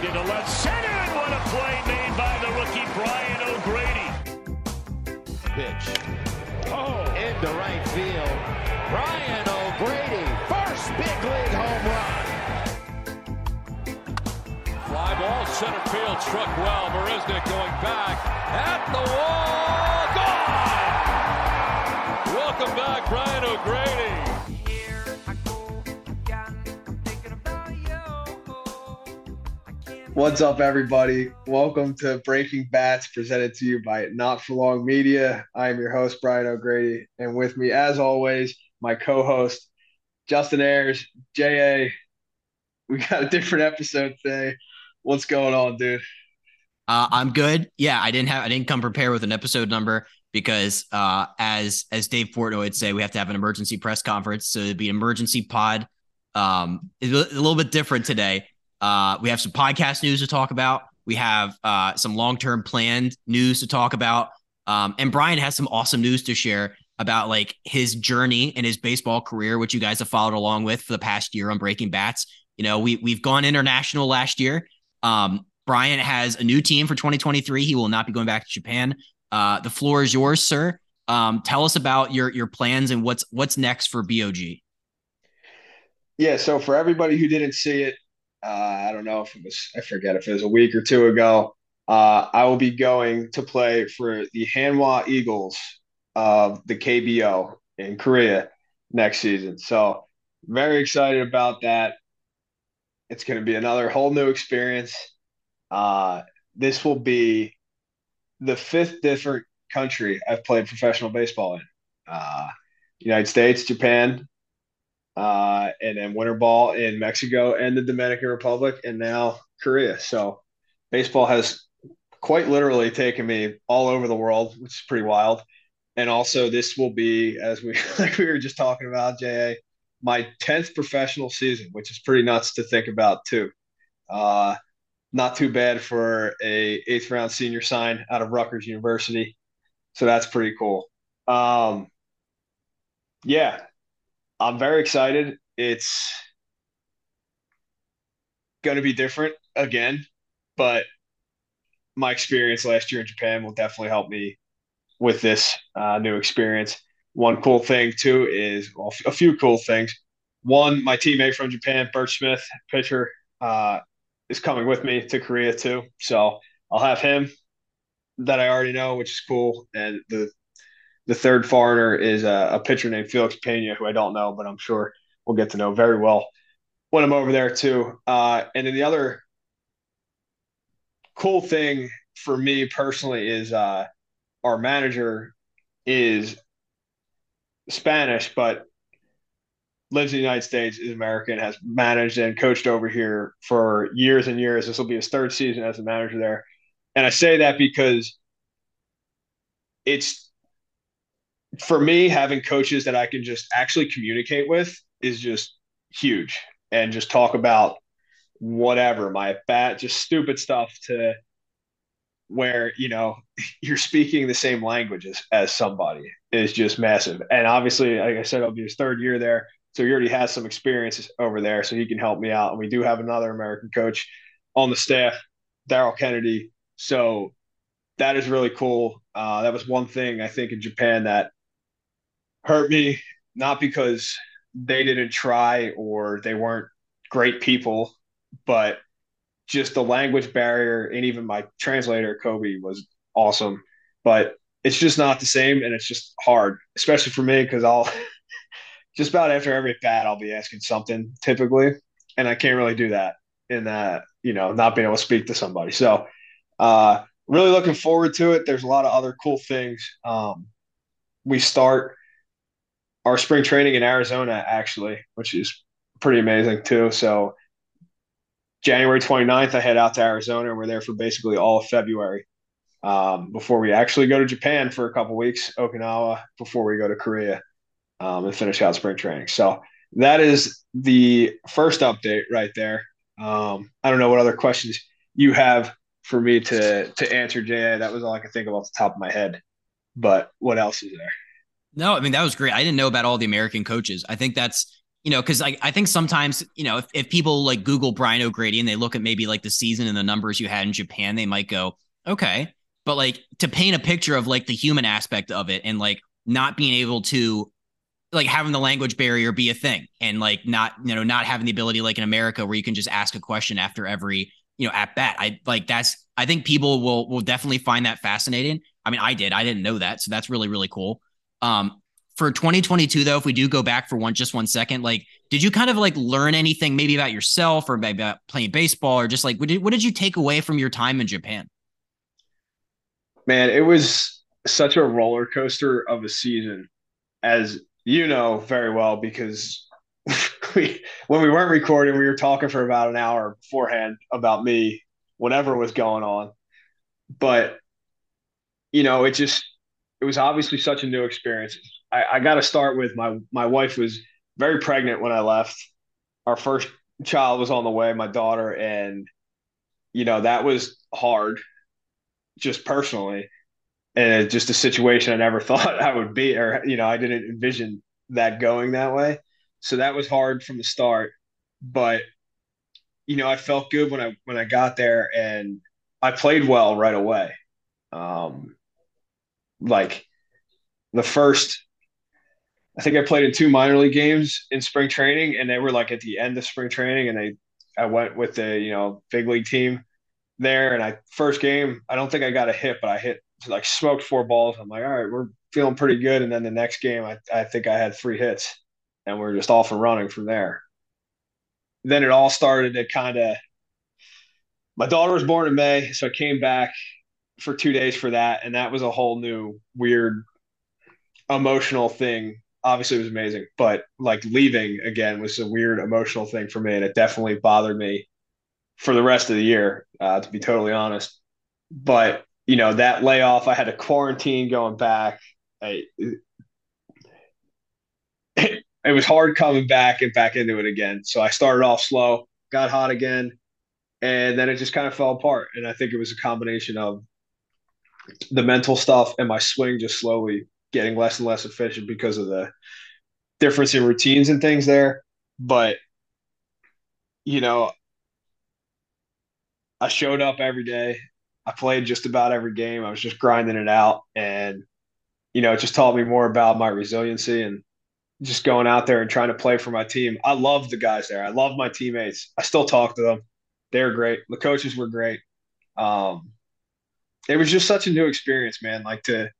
lined into left center, and what a play made by the rookie Brian O'Grady. Pitch. Oh, into right field. Brian O'Grady, first big league home run. Fly ball, center field, struck well. Marisnick going back at the wall. What's up, everybody? Welcome to Breaking Bats, presented to you by Not For Long Media. I am your host, Brian O'Grady, and with me, as always, my co-host, Justin Ayers. Ja, we got a different episode today. What's going on, dude? Uh, I'm good. Yeah, I didn't have I didn't come prepared with an episode number because uh, as as Dave Portnoy would say, we have to have an emergency press conference. So it'd be an emergency pod. Um, a little bit different today. Uh, we have some podcast news to talk about. We have uh, some long term planned news to talk about. Um, and Brian has some awesome news to share about like his journey and his baseball career, which you guys have followed along with for the past year on Breaking Bats. You know, we we've gone international last year. Um, Brian has a new team for 2023. He will not be going back to Japan. Uh, the floor is yours, sir. Um, tell us about your your plans and what's what's next for BOG. Yeah, so for everybody who didn't see it, uh, I don't know if it was, I forget if it was a week or two ago. Uh, I will be going to play for the Hanwha Eagles of the KBO in Korea next season. So, very excited about that. It's going to be another whole new experience. Uh, this will be the fifth different country I've played professional baseball in. Uh, United States, Japan, uh, and then winter ball in Mexico and the Dominican Republic, and now Korea. So baseball has quite literally taken me all over the world, which is pretty wild. And also, this will be, as we like we were just talking about, Ja, my tenth professional season, which is pretty nuts to think about too. Uh, not too bad for a eighth round senior sign out of Rutgers University, so that's pretty cool. Um, yeah, I'm very excited. It's going to be different again, but my experience last year in Japan will definitely help me with this uh, new experience. One cool thing too is well, a few cool things. One, my teammate from Japan, Bert Smith, pitcher, uh, is coming with me to Korea too. So I'll have him that I already know, which is cool. And the the third foreigner is a, a pitcher named Felix Pena, who I don't know, but I'm sure we'll get to know very well when I'm over there too. Uh, and then the other cool thing for me personally is uh, our manager is Spanish, but lives in the United States, is American, has managed and coached over here for years and years. This will be his third season as a manager there. And I say that because it's for me, having coaches that I can just actually communicate with is just huge. And just talk about whatever, my bat, just stupid stuff to where, you know, you're speaking the same language as, as somebody is just massive. And obviously, like I said, it'll be his third year there. So he already has some experience over there. So he can help me out. And we do have another American coach on the staff, Darryl Kennedy. So that is really cool. Uh, that was one thing I think in Japan that hurt me not because they didn't try or they weren't great people, but just the language barrier and even my translator Kobe was awesome, but it's just not the same and it's just hard, especially for me because I'll just about after every bat I'll be asking something typically, and I can't really do that in that you know not being able to speak to somebody. So uh, really looking forward to it. There's a lot of other cool things. Um, we start our spring training in Arizona, actually, which is pretty amazing too. So January 29th, I head out to Arizona we're there for basically all of February um, before we actually go to Japan for a couple weeks, Okinawa, before we go to Korea um, and finish out spring training. So that is the first update right there. Um, I don't know what other questions you have for me to to answer, Ja. That was all I could think of off the top of my head. But what else is there? No, I mean that was great. I didn't know about all the American coaches. I think that's you know, because like I think sometimes, you know, if, if people like Google Brian O'Grady and they look at maybe like the season and the numbers you had in Japan, they might go, okay. But like to paint a picture of like the human aspect of it and like not being able to like having the language barrier be a thing and like not, you know, not having the ability like in America where you can just ask a question after every, you know, at bat. I like that's I think people will will definitely find that fascinating. I mean, I did. I didn't know that. So that's really, really cool. Um, for 2022 though if we do go back for one just one second like did you kind of like learn anything maybe about yourself or maybe about playing baseball or just like what did, what did you take away from your time in japan? Man it was such a roller coaster of a season as you know very well because we when we weren't recording we were talking for about an hour beforehand about me whatever was going on. But you know it just it was obviously such a new experience I, I got to start with my my wife was very pregnant when I left. Our first child was on the way, my daughter, and you know that was hard, just personally, and just a situation I never thought I would be, or you know I didn't envision that going that way. So that was hard from the start, but you know I felt good when I when I got there, and I played well right away. Um, like the first I think I played in two minor league games in spring training, and they were like at the end of spring training, and they I went with the you know big league team there, and I first game I don't think I got a hit, but I hit like smoked four balls. I'm like, all right, we're feeling pretty good, and then the next game I I think I had three hits, and we are just off and running from there. Then it all started to kind of. My daughter was born in May, so I came back for two days for that, and that was a whole new weird emotional thing obviously it was amazing, but like leaving again was a weird emotional thing for me, and it definitely bothered me for the rest of the year, uh, to be totally honest. But you know that layoff, I had to quarantine going back. I, it, it was hard coming back and back into it again. So I started off slow, got hot again, and then it just kind of fell apart. And I think it was a combination of the mental stuff and my swing just slowly getting less and less efficient because of the difference in routines and things there. But you know, I showed up every day. I played just about every game. I was just grinding it out, and you know, it just taught me more about my resiliency and just going out there and trying to play for my team. I love the guys there. I love my teammates. I still talk to them. They're great. The coaches were great. Um, it was just such a new experience, man. Like to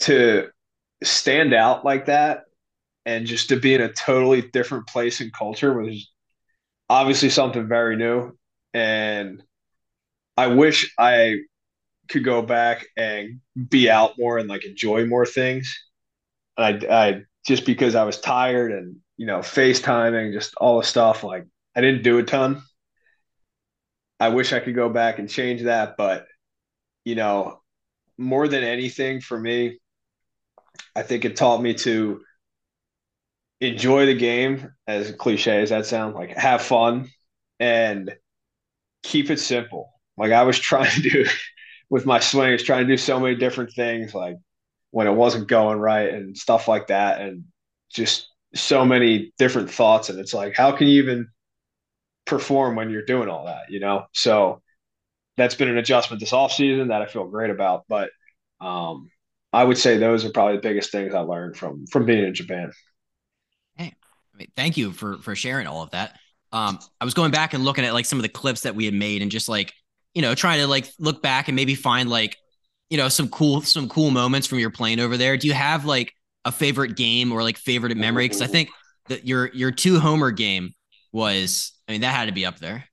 to stand out like that and just to be in a totally different place and culture was obviously something very new and i wish i could go back and be out more and like enjoy more things i i just because i was tired and you know facetiming just all the stuff like i didn't do a ton i wish i could go back and change that but you know more than anything for me I think it taught me to enjoy the game, as cliche as that sounds, like have fun and keep it simple. Like I was trying to do with my swing, swings, trying to do so many different things, like when it wasn't going right and stuff like that, and just so many different thoughts. And it's like, how can you even perform when you're doing all that, you know? So that's been an adjustment this off season that I feel great about. But um, I would say those are probably the biggest things I learned from from being in Japan. Hey, I mean, thank you for for sharing all of that. Um, I was going back and looking at like some of the clips that we had made and just like you know trying to like look back and maybe find like you know some cool some cool moments from your plane over there. Do you have like a favorite game or like favorite memory? Because I think that your your two homer game was I mean that had to be up there.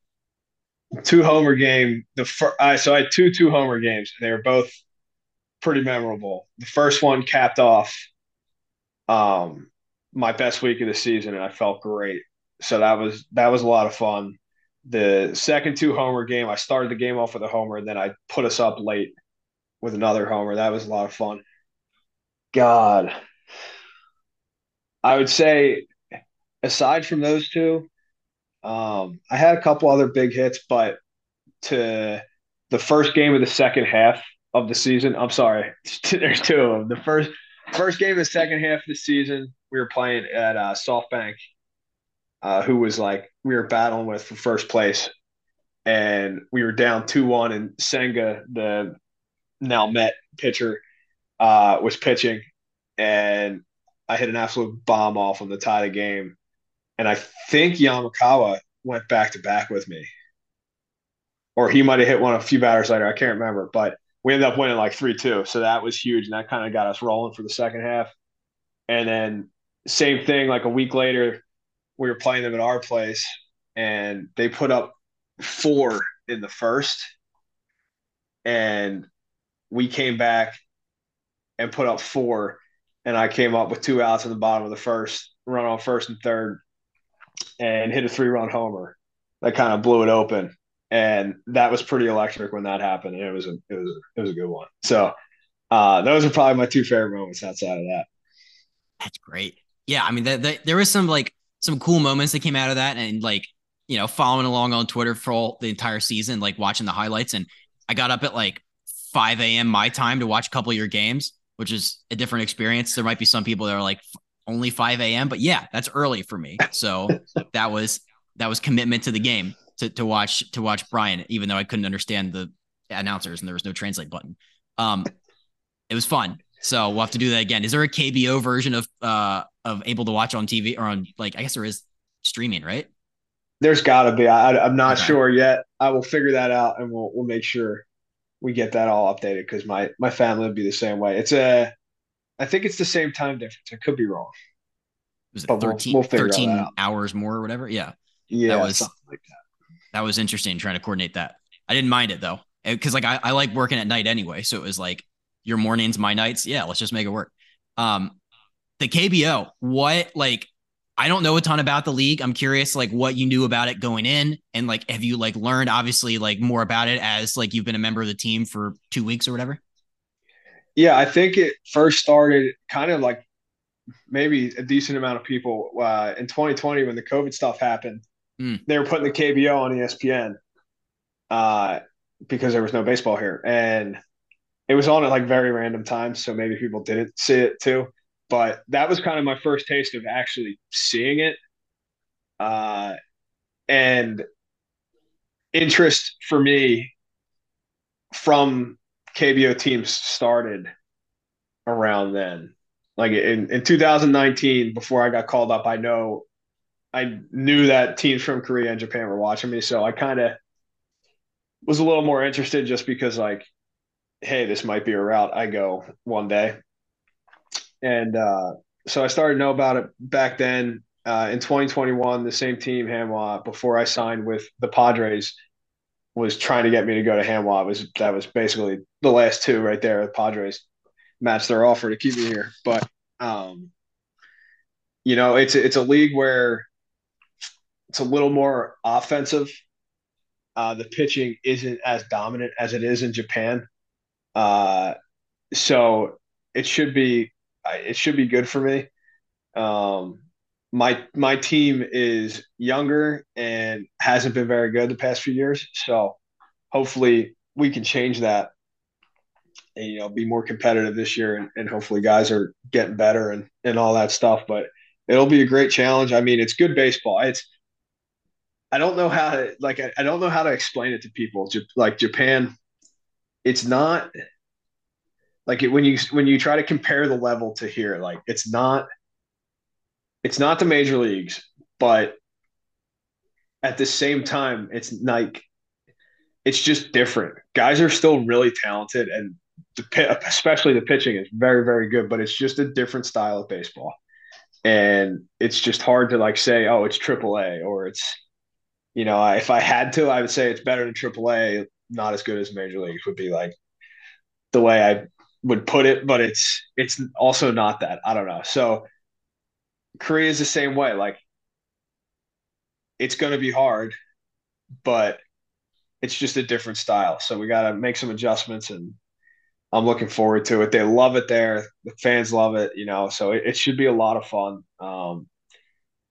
Two homer game. The first, uh, so I had two two homer games. And they were both pretty memorable. The first one capped off um, my best week of the season, and I felt great. So that was that was a lot of fun. The second two homer game, I started the game off with a homer, and then I put us up late with another homer. That was a lot of fun. God, I would say aside from those two, um, I had a couple other big hits, but to the first game of the second half, of the season. I'm sorry, there's two of them. The first first game of the second half of the season, we were playing at uh, SoftBank, uh, who was like we were battling with for first place, and we were down two one, and Senga, the now Met pitcher, uh, was pitching, and I hit an absolute bomb off on the tie the game, and I think Yamakawa went back to back with me, or he might have hit one a few batters later. I can't remember, but we ended up winning like three two, so that was huge, and that kind of got us rolling for the second half. And then same thing, like a week later, we were playing them at our place, and they put up four in the first, and we came back and put up four, and I came up with two outs in the bottom of the first, run on first and third, and hit a three run homer. That kind of blew it open and that was pretty electric when that happened. And it was a it was a, it was a good one. So uh, those are probably my two favorite moments outside of that. That's great. Yeah, I mean, the, the, there was some like some cool moments that came out of that, and like you know, following along on Twitter for all, the entire season, like watching the highlights. And I got up at like 5 a.m. my time to watch a couple of your games, which is a different experience. There might be some people that are like only 5 a.m., but yeah, that's early for me. So that was that was commitment to the game to, to watch to watch Brian, even though I couldn't understand the announcers and there was no translate button. Um, it was fun. So we'll have to do that again. Is there a KBO version of uh of able to watch on TV or on like I guess there is streaming, right? There's got to be. I, am not okay. sure yet. I will figure that out and we'll we'll make sure we get that all updated because my my family would be the same way. It's a, I think it's the same time difference. I could be wrong. Was it but 13, we'll, we'll 13 hours more or whatever? Yeah. Yeah. That was like that that was interesting trying to coordinate that. I didn't mind it though, because like I, I like working at night anyway. So it was like your mornings, my nights. Yeah, let's just make it work. Um, the KBO, what like I don't know a ton about the league. I'm curious like what you knew about it going in and like have you like learned obviously like more about it as like you've been a member of the team for 2 weeks or whatever? Yeah, I think it first started kind of like maybe a decent amount of people uh, in 2020 when the COVID stuff happened. Mm. They were putting the KBO on ESPN uh, because there was no baseball here, and it was on at like very random times, so maybe people didn't see it too. But that was kind of my first taste of actually seeing it, uh, and interest for me from KBO teams started around then. Like in, in 2019, before I got called up, I know I knew that teams from Korea and Japan were watching me, so I kind of was a little more interested just because like, hey, this might be a route I go one day, and uh, so I started to know about it back then. Uh, in 2021, the same team, Hanwha, before I signed with the Padres, was trying to get me to go to Hanwha. It was that was basically the last two right there. The Padres matched their offer to keep me here, but um, you know, it's it's a league where it's a little more offensive. Uh, the pitching isn't as dominant as it is in Japan, uh, so it should be it should be good for me. Um, my my team is younger and hasn't been very good the past few years, so hopefully we can change that and you know be more competitive this year and, and hopefully guys are getting better and and all that stuff. But it'll be a great challenge. I mean it's good baseball. It's I don't know how to like I, I don't know how to explain it to people. Like Japan, it's not like it, when you when you try to compare the level to here, like it's not it's not the major leagues, but at the same time, it's like it's just different. Guys are still really talented, and the especially the pitching is very very good, but it's just a different style of baseball, and it's just hard to like say, oh, it's AAA or it's you know, if I had to, I would say it's better than AAA. Not as good as Major Leagues would be like the way I would put it, but it's it's also not that. I don't know. So Korea is the same way. Like it's going to be hard, but it's just a different style. So we got to make some adjustments, and I'm looking forward to it. They love it there. The fans love it. You know, so it, it should be a lot of fun. Um,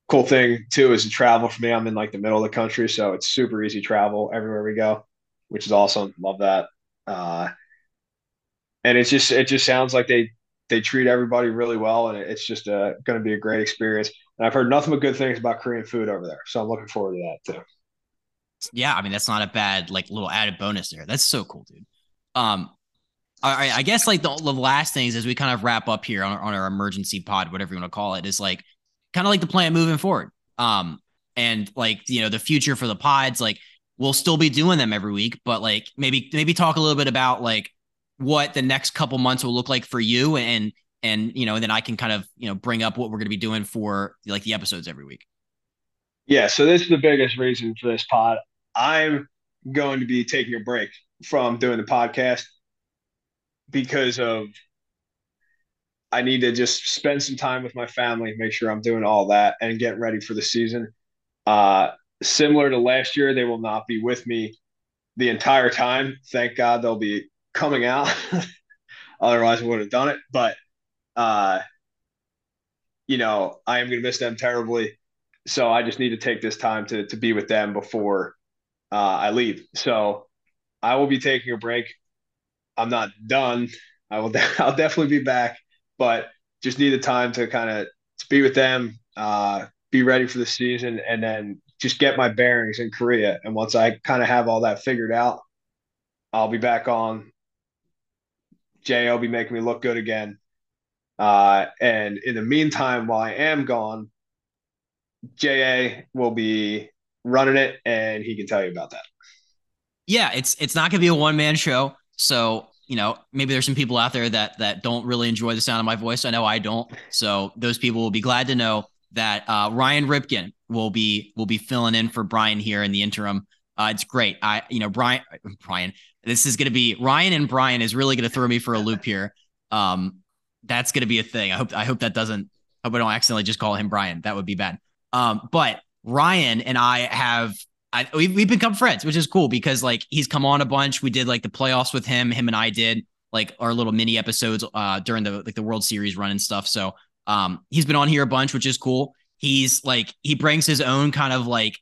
cool thing too is to travel for me. I'm in like the middle of the country, so it's super easy travel everywhere we go, which is awesome. Love that. Uh, and it's just it just sounds like they they treat everybody really well, and it's just uh, going to be a great experience. And I've heard nothing but good things about Korean food over there, so I'm looking forward to that too. Yeah, I mean that's not a bad like little added bonus there. That's so cool, dude. Um, all right, I guess like the, the last things as we kind of wrap up here on our, on our emergency pod, whatever you want to call it, is like kind of like the plan moving forward. Um, and like you know the future for the pods, like we'll still be doing them every week, but like maybe maybe talk a little bit about like what the next couple months will look like for you and and you know then I can kind of you know bring up what we're going to be doing for like the episodes every week. Yeah, so this is the biggest reason for this pod. I'm going to be taking a break from doing the podcast because of I need to just spend some time with my family, make sure I'm doing all that and get ready for the season. Uh, similar to last year, they will not be with me the entire time. Thank God they'll be coming out. Otherwise, I wouldn't have done it. But, uh, you know, I am going to miss them terribly. So I just need to take this time to, to be with them before uh, I leave. So I will be taking a break. I'm not done. I will. I'll definitely be back, but just need the time to kind of be with them, uh, be ready for the season, and then just get my bearings in Korea. And once I kind of have all that figured out, I'll be back on. Will be making me look good again. Uh, and in the meantime, while I am gone, JA will be running it and he can tell you about that. Yeah, it's it's not going to be a one man show. So, you know, maybe there's some people out there that that don't really enjoy the sound of my voice. I know I don't. So, those people will be glad to know that uh, Ryan Ripken will be will be filling in for Brian here in the interim. Uh, it's great. I, you know, Brian, Brian, this is going to be Ryan and Brian is really going to throw me for a loop here. Um, that's going to be a thing. I hope, I hope that doesn't, hope I don't accidentally just call him Brian. That would be bad. Um, but Ryan and I have I, we've, we've become friends, which is cool because like he's come on a bunch. We did like the playoffs with him. Him and I did like our little mini episodes uh, during the like the World Series run and stuff. So um, he's been on here a bunch, which is cool. He's like he brings his own kind of like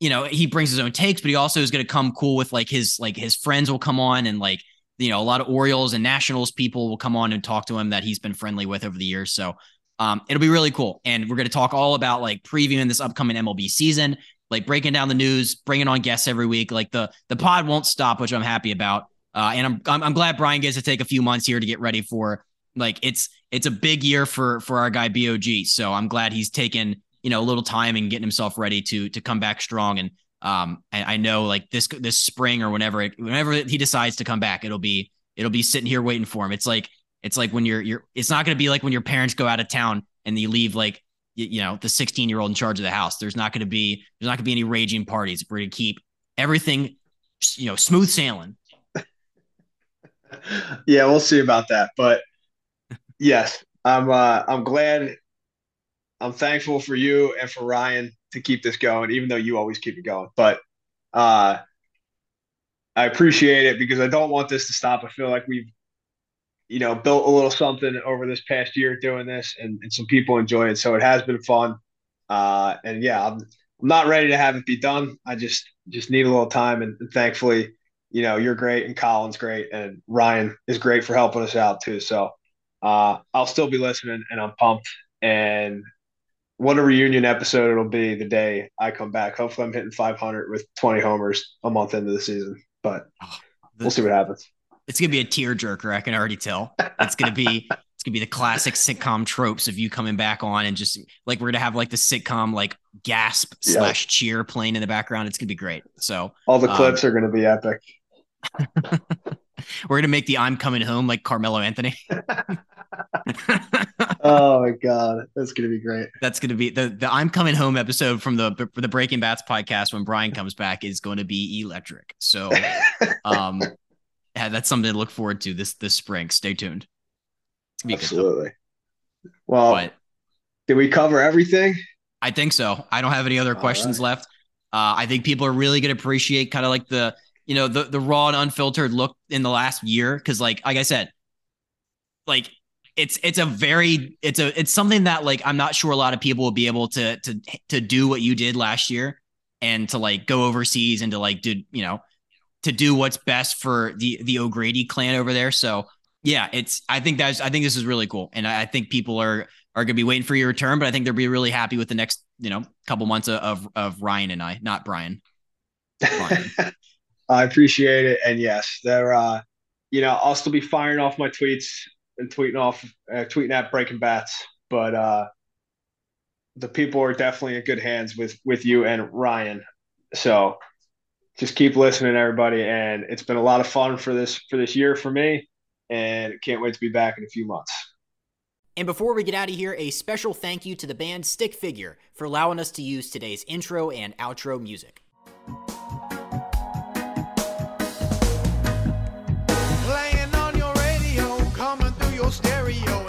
you know he brings his own takes, but he also is going to come cool with like his like his friends will come on and like you know a lot of Orioles and Nationals people will come on and talk to him that he's been friendly with over the years. So um, it'll be really cool, and we're going to talk all about like previewing this upcoming MLB season like breaking down the news, bringing on guests every week. Like the the pod won't stop, which I'm happy about. Uh, and I'm, I'm I'm glad Brian gets to take a few months here to get ready for like it's it's a big year for for our guy BOG. So I'm glad he's taken you know a little time and getting himself ready to to come back strong. And um I, I know like this this spring or whenever it, whenever he decides to come back, it'll be it'll be sitting here waiting for him. It's like it's like when you're you're it's not going to be like when your parents go out of town and you leave like you know the 16 year old in charge of the house there's not going to be there's not going to be any raging parties we're going to keep everything you know smooth sailing yeah we'll see about that but yes i'm uh i'm glad i'm thankful for you and for ryan to keep this going even though you always keep it going but uh i appreciate it because i don't want this to stop i feel like we've you know, built a little something over this past year doing this, and, and some people enjoy it. So it has been fun. Uh, and yeah, I'm, I'm not ready to have it be done. I just just need a little time, and, and thankfully, you know, you're great, and Colin's great, and Ryan is great for helping us out too. So uh, I'll still be listening, and I'm pumped. And what a reunion episode it'll be the day I come back. Hopefully, I'm hitting 500 with 20 homers a month into the season, but oh, we'll see what happens. It's gonna be a tearjerker. I can already tell. It's gonna be it's gonna be the classic sitcom tropes of you coming back on and just like we're gonna have like the sitcom like gasp slash cheer playing in the background. It's gonna be great. So all the clips um, are gonna be epic. we're gonna make the I'm coming home like Carmelo Anthony. oh my god, that's gonna be great. That's gonna be the the I'm coming home episode from the the Breaking Bats podcast when Brian comes back is going to be electric. So, um, yeah, that's something to look forward to this this spring. Stay tuned. Absolutely. Well, but, did we cover everything? I think so. I don't have any other All questions right. left. Uh, I think people are really going to appreciate kind of like the you know the the raw and unfiltered look in the last year because like like I said, like it's it's a very it's a it's something that like I'm not sure a lot of people will be able to to to do what you did last year and to like go overseas and to like do you know to do what's best for the the O'Grady clan over there. So Yeah, it's. I think that's. I think this is really cool, and I, I think people are are going to be waiting for your return. But I think they'll be really happy with the next, you know, couple months of of, Ryan and I, not Brian. I appreciate it, and yes, they're. uh You know, I'll still be firing off my tweets and tweeting off, uh, tweeting at Breaking Bats, but uh the people are definitely in good hands with with you and Ryan. So just keep listening, everybody, and it's been a lot of fun for this for this year for me, and can't wait to be back in a few months. And before we get out of here, a special thank you to the band Stick Figure for allowing us to use today's intro and outro music. Stereo,